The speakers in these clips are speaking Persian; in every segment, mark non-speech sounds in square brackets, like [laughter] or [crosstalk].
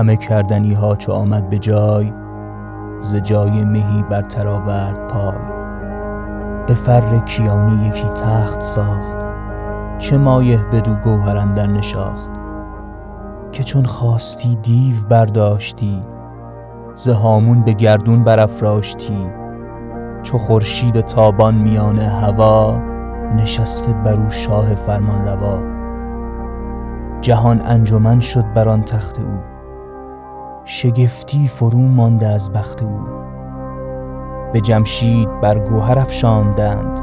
همه کردنی ها چو آمد به جای ز جای مهی بر تراورد پای. به فر کیانی یکی تخت ساخت چه مایه بدو گوهر اندر نشاخت. که چون خواستی دیو برداشتی ز هامون به گردون برافراشتی. چو خورشید تابان میان هوا نشسته بر او شاه فرمان روا جهان انجمن شد بر آن تخت او. شگفتی فرو مانده از بخت او. به جمشید بر گوهر افشاندند.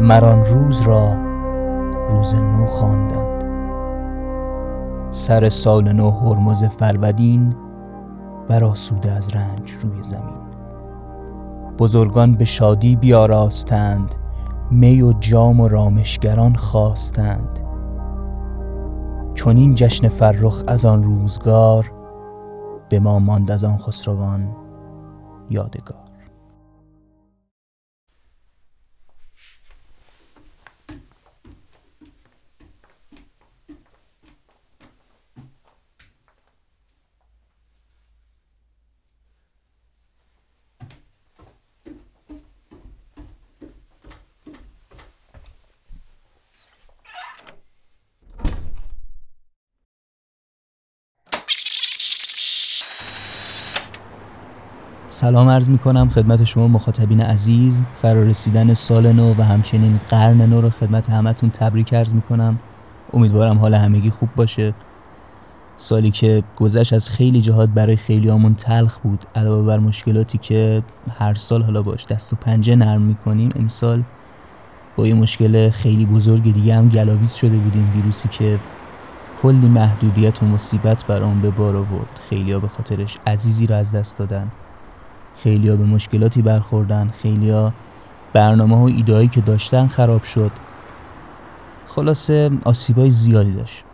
مران روز را روز نو خواندند. سر سال نو هرمز فرودین برآسوده از رنج روی زمین. بزرگان به شادی بیاراستند. می و جام و رامشگران خواستند. چون این جشن فرخ از آن روزگار به ما ماند از آن خسروان یادگار. سلام عرض می کنم خدمت شما مخاطبین عزیز. فرارسیدن سال نو و همچنین قرن نو رو خدمت همتون تبریک عرض می کنم امیدوارم حال همگی خوب باشه. سالی که گذشت از خیلی جهات برای خیلی همون تلخ بود علاوه بر مشکلاتی که هر سال حالا باش دست و پنجه نرم می‌کنیم امسال با یه مشکل خیلی بزرگ دیگه هم گلاویز شده بودیم. ویروسی که کلی محدودیت و مصیبت بر آن به بار آورد. خیلی ها به خاطرش عزیزی رو از دست دادن. خیلیا به مشکلاتی برخوردن. خیلیا برنامه و ایدهایی که داشتن خراب شد. خلاصه آسیبای زیادی داشت.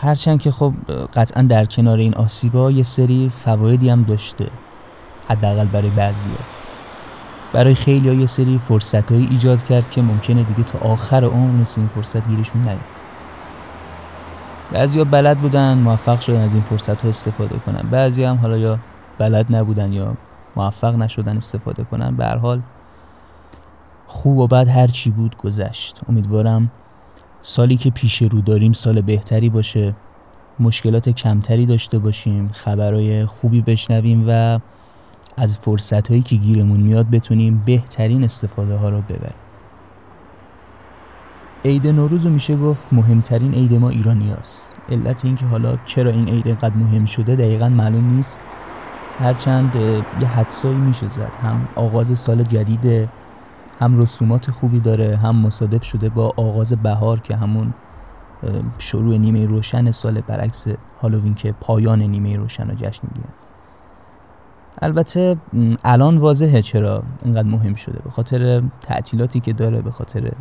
هرچند که خب قطعا در کنار این آسیبا یه سری فوایدی هم داشته. حداقل برای بعضیا برای خیلی یه سری فرصت ایجاد کرد که ممکنه دیگه تا آخر عمر مثل این فرصت گیرشون نیاد. بعضی بلد بودن موفق شدن از این فرصت ها استفاده کنن. بعضی هم حالا یا بلد نبودن یا موفق نشدن استفاده کنن. به هر حال خوب و بد هر چی بود گذشت. امیدوارم سالی که پیش رو داریم سال بهتری باشه مشکلات کمتری داشته باشیم خبرهای خوبی بشنویم و از فرصت هایی که گیرمون میاد بتونیم بهترین استفاده ها رو ببریم. عید نوروز رو میشه گفت مهمترین عید ما ایرانی هست. علت اینکه حالا چرا این عید اینقدر مهم شده دقیقا معلوم نیست. هرچند یه حدسایی میشه زد. هم آغاز سال جدیده هم رسومات خوبی داره هم مصادف شده با آغاز بهار که همون شروع نیمه روشن سال برعکس هالووین که پایان نیمه روشن رو جشن می‌گیرن البته الان واضحه چرا اینقدر مهم شده. به خاطر تعطیلاتی که داره به خاطر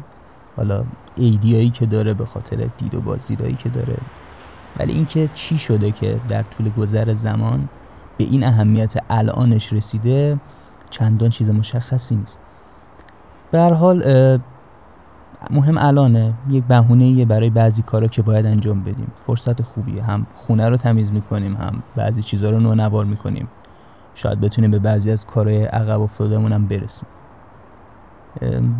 حالا ایدیایی که داره به خاطر دید و بازدیدایی که داره. ولی اینکه چی شده که در طول گذر زمان به این اهمیت الانش رسیده چندان چیز مشخصی نیست. به هر حال مهم الانه یک بهونه برای بعضی کارا که باید انجام بدیم. فرصت خوبیه. هم خونه رو تمیز می‌کنیم هم بعضی چیزها رو نوار می‌کنیم. شاید بتونیم به بعضی از کارهای عقب افتادهمون هم برسیم.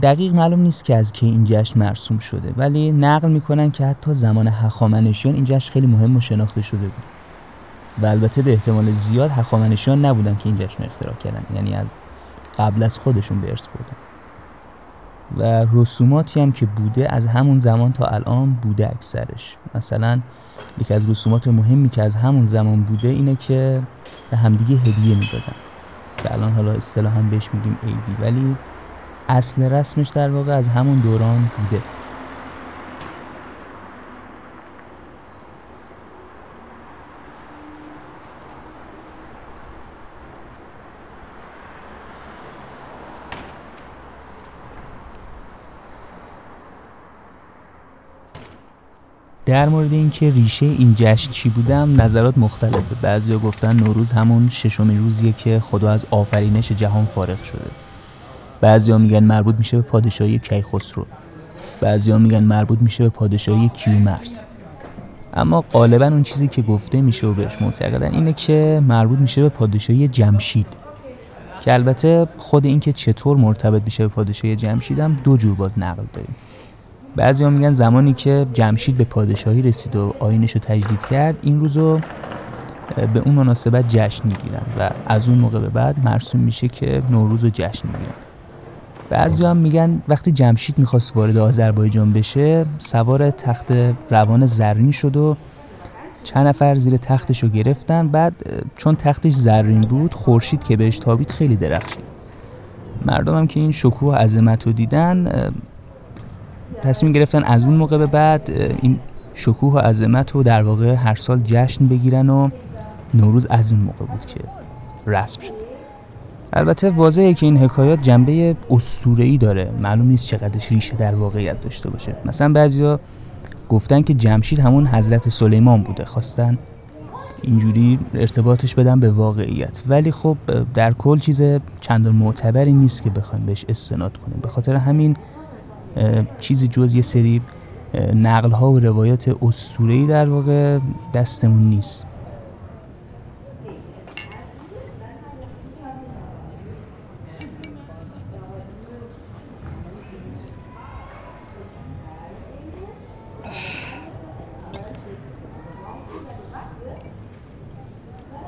دقیق معلوم نیست که از کی این جشن مرسوم شده ولی نقل می‌کنن که حتی زمان هخامنشیان این جشن خیلی مهم و شناخته شده بود. و البته به احتمال زیاد هخامنشیان نبودن که این جشن اختراع کردن یعنی از قبل از خودشون به ارث بردن. و رسوماتی هم که بوده از همون زمان تا الان بوده اکثرش. مثلا یکی از رسومات مهمی که از همون زمان بوده اینه که به همدیگه هدیه می‌دادن. که الان حالا اصطلاحا بهش میگیم عیدی ولی اصل رسمش در واقع از همون دوران بوده. در مورد اینکه ریشه این جشن چی بودم نظرات مختلفه بعضیا گفتن نوروز همون ششمین روزیه که خدا از آفرینش جهان فارغ شده. بعضیا میگن مربوط میشه به پادشاهی کیخسرو. بعضیا میگن مربوط میشه به پادشاهی کیومرس اما غالبا اون چیزی که گفته میشه و بهش معتقدن اینه که مربوط میشه به پادشاهی جمشید. که البته خود اینکه چطور مرتبط میشه به پادشاهی جمشید هم دو جور باز نقل داریم. بعضی هم میگن زمانی که جمشید به پادشاهی رسید و آینش رو تجدید کرد این روزو به اون مناسبت جشن می‌گیرن و از اون موقع به بعد مرسوم میشه که نوروز رو جشن می‌گیرن. بعضی هم میگن وقتی جمشید می‌خواست وارد آذربایجان بشه سوار تخت روان زرین شد و چند نفر زیر تختش رو گرفتن. بعد چون تختش زرین بود خورشید که بهش تابید خیلی درخشید. مردم هم که این شکوه و عظمت رو دیدن تصمیم گرفتن از اون موقع به بعد این شکوه و عظمت رو در واقع هر سال جشن بگیرن و نوروز از این موقع بود که رسم شد. البته واضحه که این حکایات جنبه اسطوره‌ای داره. معلوم نیست چقدرش ریشه در واقعیت داشته باشه. مثلا بعضیا گفتن که جمشید همون حضرت سلیمان بوده. خواستن اینجوری ارتباطش بدن به واقعیت. ولی خب در کل چیز چندان معتبری نیست که بخوایم بهش استناد کنیم. به خاطر همین چیزی جز یه سری نقل ها و روایات اسطوره‌ای در واقع دستمون نیست.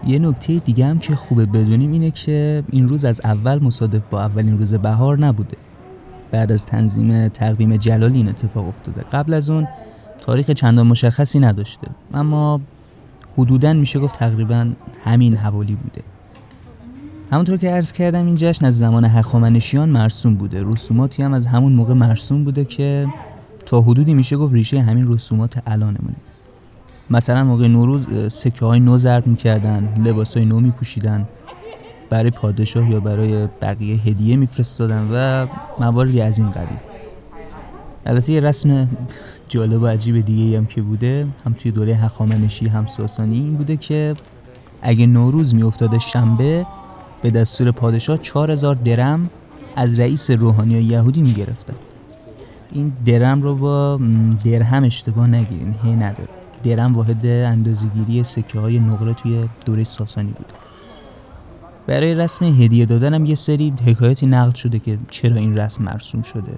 یه نکته دیگه هم که خوبه بدونیم اینه که این روز از اول مصادف با اولین روز بهار نبوده. بعد از تنظیم تقویم جلال این اتفاق افتاده. قبل از اون تاریخ چندان مشخصی نداشته اما حدودا میشه گفت تقریبا همین حوالی بوده. همونطور که عرض کردم این جشن از زمان هخامنشیان مرسوم بوده. رسوماتی هم از همون موقع مرسوم بوده که تا حدودی میشه گفت ریشه همین رسومات الانمونه مثلا موقع نوروز سکه های نو ضرب می‌کردن لباس های نو میپوشیدن. برای پادشاه یا برای بقیه هدیه میفرستادن و مواردی از این قبیل. البته یه رسم جالب و عجیب دیگه هم که بوده هم توی دوره هخامنشی هم ساسانی این بوده که اگه نوروز میافتاده شنبه به دستور پادشاه 4000 درم از رئیس روحانی یهودی می‌گرفتن. این درم رو با درهم اشتباه نگیرین هی نداره. درم واحد اندازگیری سکه های نقره توی دوره ساسانی بود. برای رسم هدیه دادن هم یه سری حکایتی نقل شده که چرا این رسم مرسوم شده.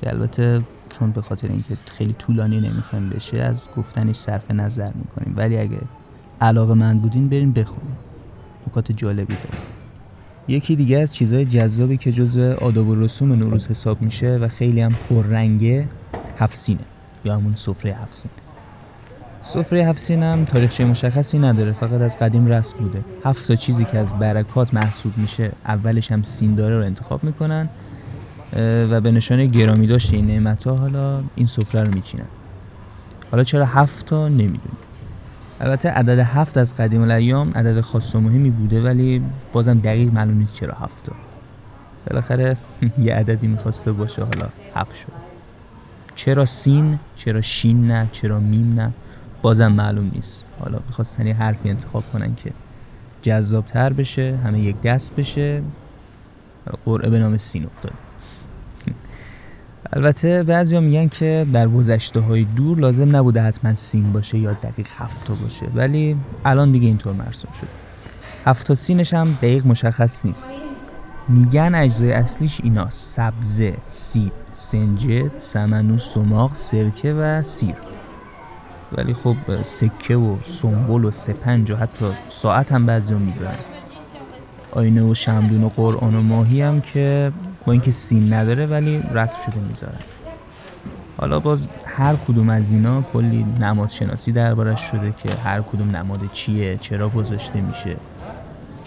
که البته چون به خاطر اینکه خیلی طولانی نمی‌خوایم بشه از گفتنش صرف نظر می‌کنیم. ولی اگه علاقه من بودین بریم بخونیم. نکات جالبی داره. یکی دیگه از چیزهای جذابی که جزو آداب و رسوم نوروز حساب میشه و خیلی هم پررنگه هفسینه. یا همون سفره هفسین سفره هفت هم تاریخچه مشخصی نداره فقط از قدیم رسم بوده. هفت تا چیزی که از برکات محسوب میشه اولش هم سین داره رو انتخاب می‌کنن و به نشانه گرامی داشته این نعمت ها حالا این سفره رو میچینن. حالا چرا هفت تا؟ نمی‌دونی البته عدد هفت از قدیم الایام عدد خاص و مهمی بوده ولی بازم دقیق معلوم نیست چرا هفت تا. بالاخره [laughs] یه عددی می‌خواسته باشه حالا هفت شد. چرا سین؟ چرا شین نه؟ چرا میم نه؟ بازم معلوم نیست. حالا می‌خواستن یه حرفی انتخاب کنن که جذابتر بشه همه یک دست بشه. قرعه به نام سین افتاده. البته بعضی میگن که در گذشته های دور لازم نبوده حتما سین باشه یا دقیق هفتا باشه ولی الان دیگه اینطور مرسوم شده. هفتا سینش هم دقیق مشخص نیست. میگن اجزای اصلیش اینا سبزه، سیب، سنجد، سمنو، سماق، سرکه و سیر. ولی خب سکه و سنبول و سپنج و حتی ساعت هم بعضی می‌ذارن. آینه و شمدون و قرآن و ماهی هم که با اینکه سین نداره ولی رسم شده می‌ذارن. حالا باز هر کدوم از اینا کلی نماد شناسی دربارش شده که هر کدوم نماد چیه چرا گذاشته میشه.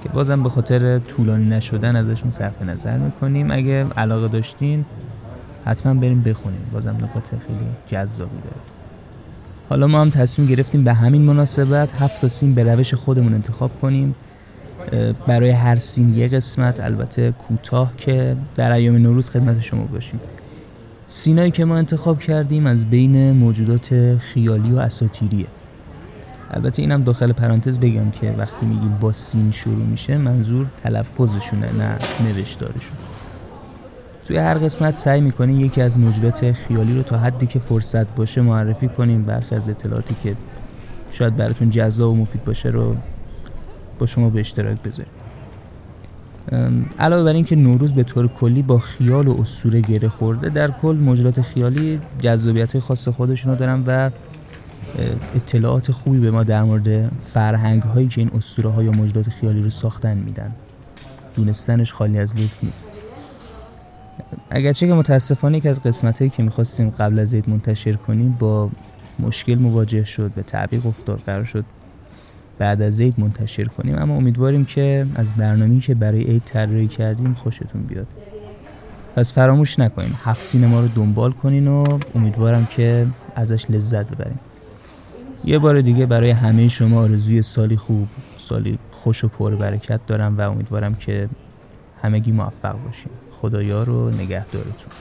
که بازم به خاطر طولانی نشدن ازشون صرف نظر می‌کنیم. اگه علاقه داشتین حتما بریم بخونیم. بازم نکات خیلی جذابی داره. حالا ما هم تصمیم گرفتیم به همین مناسبت هفت تا سین به روش خودمون انتخاب کنیم. برای هر سین یه قسمت البته کوتاه که در ایام نوروز خدمت شما باشیم. سینایی که ما انتخاب کردیم از بین موجودات خیالی و اساتیریه. البته اینم داخل پرانتز بگم که وقتی میگیم با سین شروع میشه منظور تلفظشونه نه نوشتارشون. توی هر قسمت سعی می‌کنیم یکی از موجودات خیالی رو تا حدی که فرصت باشه معرفی کنیم برخی از اطلاعاتی که شاید براتون جذاب و مفید باشه رو با شما به اشتراک بذاریم. علاوه بر اینکه نوروز به طور کلی با خیال و اسطوره گره خورده در کل موجودات خیالی جذابیت خاص خودشونو دارن و اطلاعات خوبی به ما در مورد فرهنگ هایی که این اسطوره های یا موجودات خیالی رو ساختن میدن. دونستنش خالی از لطف نیست. اگرچه که متاسفانه یک از قسمت هایی که می‌خواستیم قبل از عید منتشر کنیم با مشکل مواجه شد به تعویق افتاد قرار شد بعد از عید منتشر کنیم. اما امیدواریم که از برنامه‌ای که برای عید طراحی کردیم خوشتون بیاد. پس فراموش نکنین هفت سینما رو دنبال کنین و امیدوارم که ازش لذت ببرین. یه بار دیگه برای همه شما آرزوی سالی خوب سالی خوش و پر برکت دارم و امیدوارم که همگی موفق باشین. خدایا رو نگهدارتون.